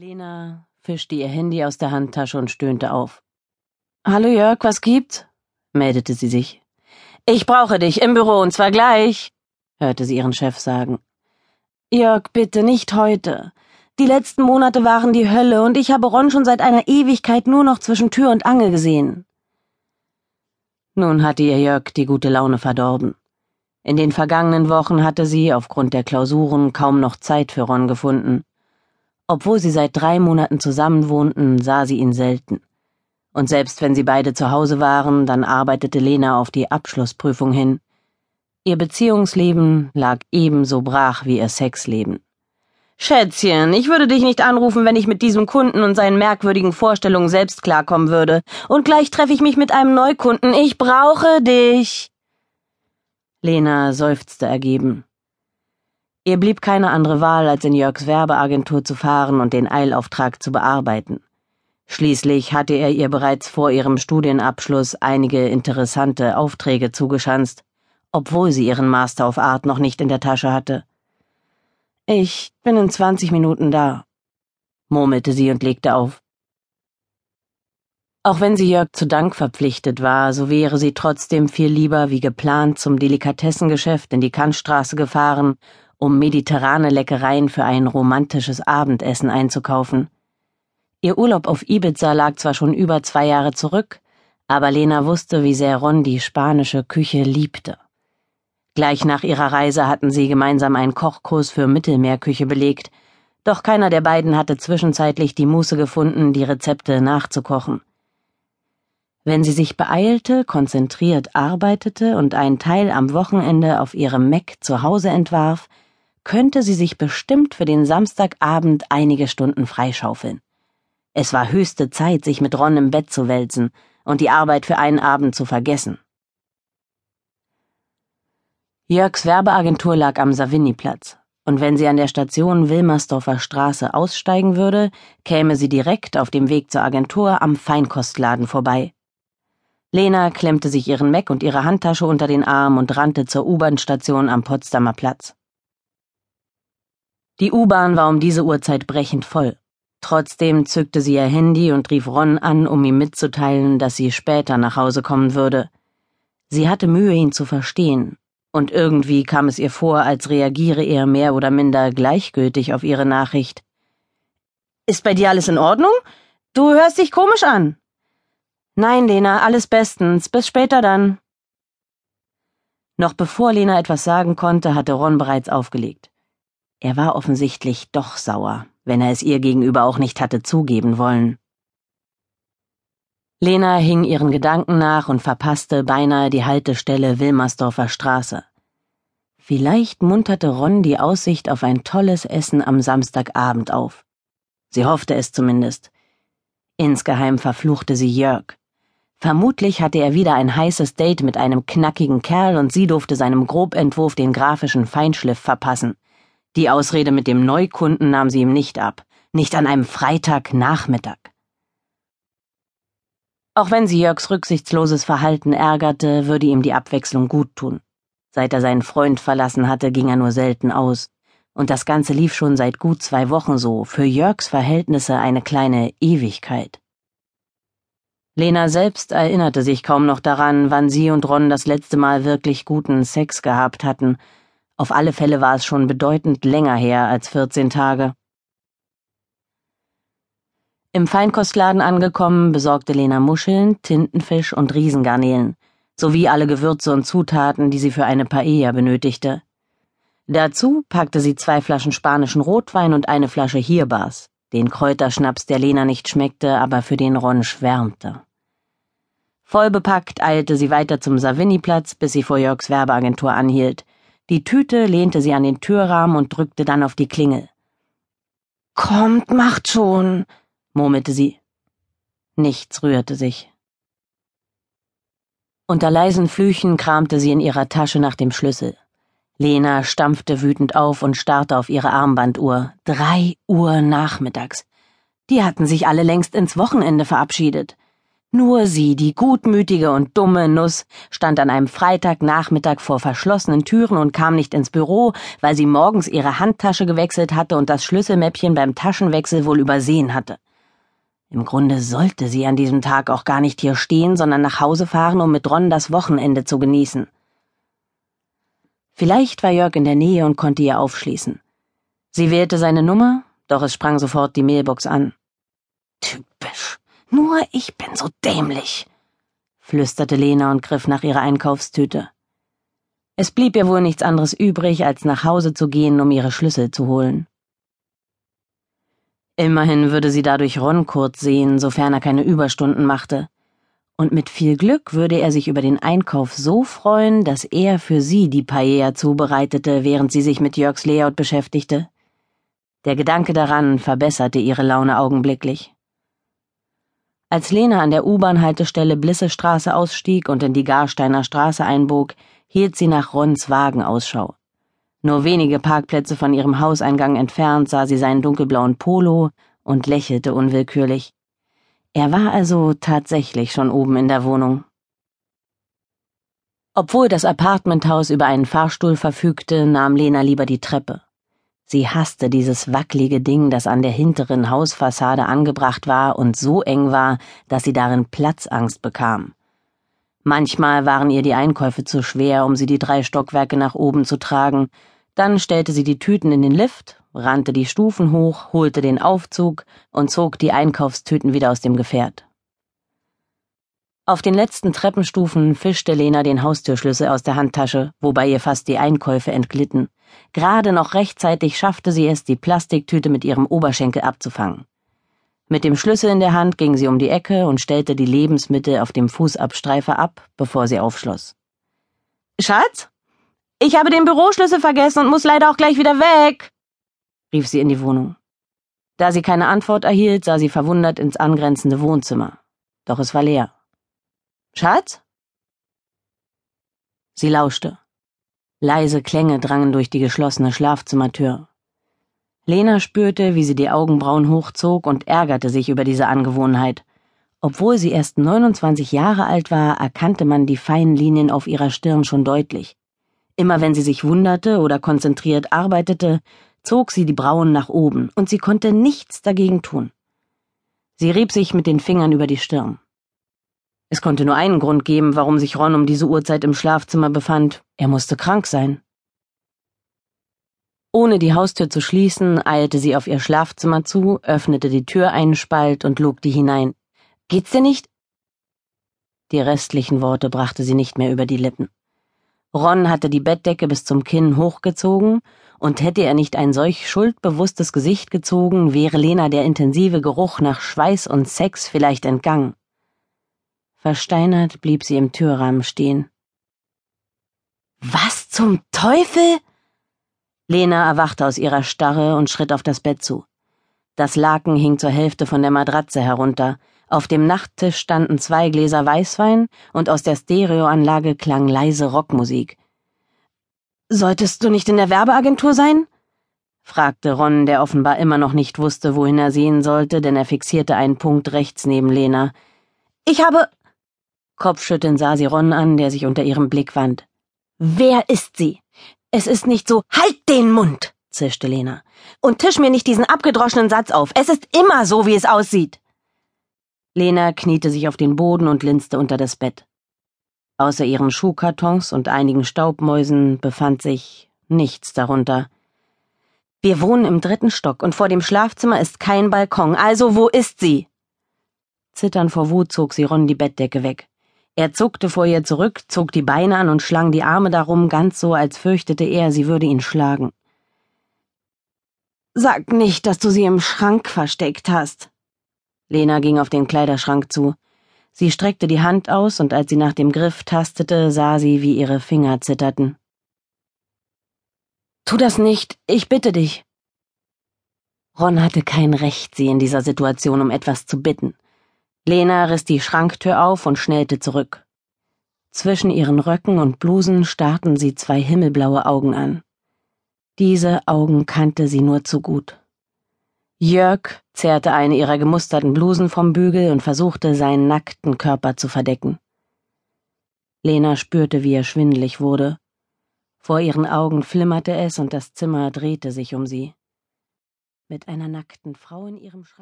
Lena fischte ihr Handy aus der Handtasche und stöhnte auf. Hallo Jörg, was gibt's? meldete sie sich. Ich brauche dich im Büro und zwar gleich, hörte sie ihren Chef sagen. Jörg, bitte nicht heute. Die letzten Monate waren die Hölle und ich habe Ron schon seit einer Ewigkeit nur noch zwischen Tür und Angel gesehen. Nun hatte ihr Jörg die gute Laune verdorben. In den vergangenen Wochen hatte sie aufgrund der Klausuren kaum noch Zeit für Ron gefunden. Obwohl sie seit drei Monaten zusammenwohnten, sah sie ihn selten. Und selbst wenn sie beide zu Hause waren, dann arbeitete Lena auf die Abschlussprüfung hin. Ihr Beziehungsleben lag ebenso brach wie ihr Sexleben. Schätzchen, ich würde dich nicht anrufen, wenn ich mit diesem Kunden und seinen merkwürdigen Vorstellungen selbst klarkommen würde. Und gleich treffe ich mich mit einem Neukunden. Ich brauche dich. Lena seufzte ergeben. Ihr blieb keine andere Wahl, als in Jörgs Werbeagentur zu fahren und den Eilauftrag zu bearbeiten. Schließlich hatte er ihr bereits vor ihrem Studienabschluss einige interessante Aufträge zugeschanzt, obwohl sie ihren Master of Art noch nicht in der Tasche hatte. Ich bin in zwanzig Minuten da, murmelte sie und legte auf. Auch wenn sie Jörg zu Dank verpflichtet war, so wäre sie trotzdem viel lieber wie geplant zum Delikatessengeschäft in die Kantstraße gefahren um mediterrane Leckereien für ein romantisches Abendessen einzukaufen. Ihr Urlaub auf Ibiza lag zwar schon über zwei Jahre zurück, aber Lena wusste, wie sehr Ron die spanische Küche liebte. Gleich nach ihrer Reise hatten sie gemeinsam einen Kochkurs für Mittelmeerküche belegt, doch keiner der beiden hatte zwischenzeitlich die Muße gefunden, die Rezepte nachzukochen. Wenn sie sich beeilte, konzentriert arbeitete und einen Teil am Wochenende auf ihrem Mac zu Hause entwarf, könnte sie sich bestimmt für den Samstagabend einige Stunden freischaufeln. Es war höchste Zeit, sich mit Ron im Bett zu wälzen und die Arbeit für einen Abend zu vergessen. Jörgs Werbeagentur lag am Savigny-Platz, und wenn sie an der Station Wilmersdorfer Straße aussteigen würde, käme sie direkt auf dem Weg zur Agentur am Feinkostladen vorbei. Lena klemmte sich ihren Mac und ihre Handtasche unter den Arm und rannte zur U-Bahn-Station am Potsdamer Platz. Die U-Bahn war um diese Uhrzeit brechend voll. Trotzdem zückte sie ihr Handy und rief Ron an, um ihm mitzuteilen, dass sie später nach Hause kommen würde. Sie hatte Mühe, ihn zu verstehen, und irgendwie kam es ihr vor, als reagiere er mehr oder minder gleichgültig auf ihre Nachricht. Ist bei dir alles in Ordnung? Du hörst dich komisch an. Nein, Lena, alles bestens. Bis später dann. Noch bevor Lena etwas sagen konnte, hatte Ron bereits aufgelegt. Er war offensichtlich doch sauer, wenn er es ihr gegenüber auch nicht hatte zugeben wollen. Lena hing ihren Gedanken nach und verpasste beinahe die Haltestelle Wilmersdorfer Straße. Vielleicht munterte Ron die Aussicht auf ein tolles Essen am Samstagabend auf. Sie hoffte es zumindest. Insgeheim verfluchte sie Jörg. Vermutlich hatte er wieder ein heißes Date mit einem knackigen Kerl und sie durfte seinem Grobentwurf den grafischen Feinschliff verpassen. Die Ausrede mit dem Neukunden nahm sie ihm nicht ab, nicht an einem Freitagnachmittag. Auch wenn sie Jörgs rücksichtsloses Verhalten ärgerte, würde ihm die Abwechslung gut tun. Seit er seinen Freund verlassen hatte, ging er nur selten aus, und das Ganze lief schon seit gut zwei Wochen so, für Jörgs Verhältnisse eine kleine Ewigkeit. Lena selbst erinnerte sich kaum noch daran, wann sie und Ron das letzte Mal wirklich guten Sex gehabt hatten, auf alle Fälle war es schon bedeutend länger her als 14 Tage. Im Feinkostladen angekommen, besorgte Lena Muscheln, Tintenfisch und Riesengarnelen, sowie alle Gewürze und Zutaten, die sie für eine Paella benötigte. Dazu packte sie zwei Flaschen spanischen Rotwein und eine Flasche Hierbars, den Kräuterschnaps, der Lena nicht schmeckte, aber für den Ron schwärmte. Vollbepackt eilte sie weiter zum Savigny-Platz, bis sie vor Jörgs Werbeagentur anhielt, die Tüte lehnte sie an den Türrahmen und drückte dann auf die Klingel. Kommt, macht schon, murmelte sie. Nichts rührte sich. Unter leisen Flüchen kramte sie in ihrer Tasche nach dem Schlüssel. Lena stampfte wütend auf und starrte auf ihre Armbanduhr. Drei Uhr nachmittags. Die hatten sich alle längst ins Wochenende verabschiedet. Nur sie, die gutmütige und dumme Nuss, stand an einem Freitagnachmittag vor verschlossenen Türen und kam nicht ins Büro, weil sie morgens ihre Handtasche gewechselt hatte und das Schlüsselmäppchen beim Taschenwechsel wohl übersehen hatte. Im Grunde sollte sie an diesem Tag auch gar nicht hier stehen, sondern nach Hause fahren, um mit Ron das Wochenende zu genießen. Vielleicht war Jörg in der Nähe und konnte ihr aufschließen. Sie wählte seine Nummer, doch es sprang sofort die Mailbox an. Typisch. Nur ich bin so dämlich, flüsterte Lena und griff nach ihrer Einkaufstüte. Es blieb ihr wohl nichts anderes übrig, als nach Hause zu gehen, um ihre Schlüssel zu holen. Immerhin würde sie dadurch Ron kurz sehen, sofern er keine Überstunden machte. Und mit viel Glück würde er sich über den Einkauf so freuen, dass er für sie die Paella zubereitete, während sie sich mit Jörgs Layout beschäftigte. Der Gedanke daran verbesserte ihre Laune augenblicklich. Als Lena an der U-Bahn-Haltestelle Blissestraße ausstieg und in die Garsteiner Straße einbog, hielt sie nach Rons Wagen Ausschau. Nur wenige Parkplätze von ihrem Hauseingang entfernt sah sie seinen dunkelblauen Polo und lächelte unwillkürlich. Er war also tatsächlich schon oben in der Wohnung. Obwohl das Apartmenthaus über einen Fahrstuhl verfügte, nahm Lena lieber die Treppe. Sie hasste dieses wackelige Ding, das an der hinteren Hausfassade angebracht war und so eng war, dass sie darin Platzangst bekam. Manchmal waren ihr die Einkäufe zu schwer, um sie die drei Stockwerke nach oben zu tragen, dann stellte sie die Tüten in den Lift, rannte die Stufen hoch, holte den Aufzug und zog die Einkaufstüten wieder aus dem Gefährt. Auf den letzten Treppenstufen fischte Lena den Haustürschlüssel aus der Handtasche, wobei ihr fast die Einkäufe entglitten. Gerade noch rechtzeitig schaffte sie es, die Plastiktüte mit ihrem Oberschenkel abzufangen. Mit dem Schlüssel in der Hand ging sie um die Ecke und stellte die Lebensmittel auf dem Fußabstreifer ab, bevor sie aufschloss. Schatz? Ich habe den Büroschlüssel vergessen und muss leider auch gleich wieder weg, rief sie in die Wohnung. Da sie keine Antwort erhielt, sah sie verwundert ins angrenzende Wohnzimmer. Doch es war leer. Schatz? Sie lauschte. Leise Klänge drangen durch die geschlossene Schlafzimmertür. Lena spürte, wie sie die Augenbrauen hochzog und ärgerte sich über diese Angewohnheit. Obwohl sie erst 29 Jahre alt war, erkannte man die feinen Linien auf ihrer Stirn schon deutlich. Immer wenn sie sich wunderte oder konzentriert arbeitete, zog sie die Brauen nach oben, und sie konnte nichts dagegen tun. Sie rieb sich mit den Fingern über die Stirn. Es konnte nur einen Grund geben, warum sich Ron um diese Uhrzeit im Schlafzimmer befand. Er musste krank sein. Ohne die Haustür zu schließen, eilte sie auf ihr Schlafzimmer zu, öffnete die Tür einen Spalt und lugte hinein. Geht's dir nicht? Die restlichen Worte brachte sie nicht mehr über die Lippen. Ron hatte die Bettdecke bis zum Kinn hochgezogen, und hätte er nicht ein solch schuldbewusstes Gesicht gezogen, wäre Lena der intensive Geruch nach Schweiß und Sex vielleicht entgangen. Versteinert blieb sie im Türrahmen stehen. Was zum Teufel? Lena erwachte aus ihrer Starre und schritt auf das Bett zu. Das Laken hing zur Hälfte von der Matratze herunter, auf dem Nachttisch standen zwei Gläser Weißwein und aus der Stereoanlage klang leise Rockmusik. Solltest du nicht in der Werbeagentur sein? fragte Ron, der offenbar immer noch nicht wusste, wohin er sehen sollte, denn er fixierte einen Punkt rechts neben Lena. Ich habe. Kopfschüttelnd sah sie Ron an, der sich unter ihrem Blick wand. Wer ist sie? Es ist nicht so. Halt den Mund! zischte Lena. Und tisch mir nicht diesen abgedroschenen Satz auf. Es ist immer so, wie es aussieht. Lena kniete sich auf den Boden und linste unter das Bett. Außer ihren Schuhkartons und einigen Staubmäusen befand sich nichts darunter. Wir wohnen im dritten Stock und vor dem Schlafzimmer ist kein Balkon, also wo ist sie? Zitternd vor Wut zog sie Ron die Bettdecke weg. Er zuckte vor ihr zurück, zog die Beine an und schlang die Arme darum, ganz so, als fürchtete er, sie würde ihn schlagen. Sag nicht, dass du sie im Schrank versteckt hast. Lena ging auf den Kleiderschrank zu. Sie streckte die Hand aus, und als sie nach dem Griff tastete, sah sie, wie ihre Finger zitterten. Tu das nicht, ich bitte dich. Ron hatte kein Recht, sie in dieser Situation um etwas zu bitten. Lena riss die Schranktür auf und schnellte zurück. Zwischen ihren Röcken und Blusen starrten sie zwei himmelblaue Augen an. Diese Augen kannte sie nur zu gut. Jörg zerrte eine ihrer gemusterten Blusen vom Bügel und versuchte, seinen nackten Körper zu verdecken. Lena spürte, wie er schwindelig wurde. Vor ihren Augen flimmerte es und das Zimmer drehte sich um sie. Mit einer nackten Frau in ihrem Schrank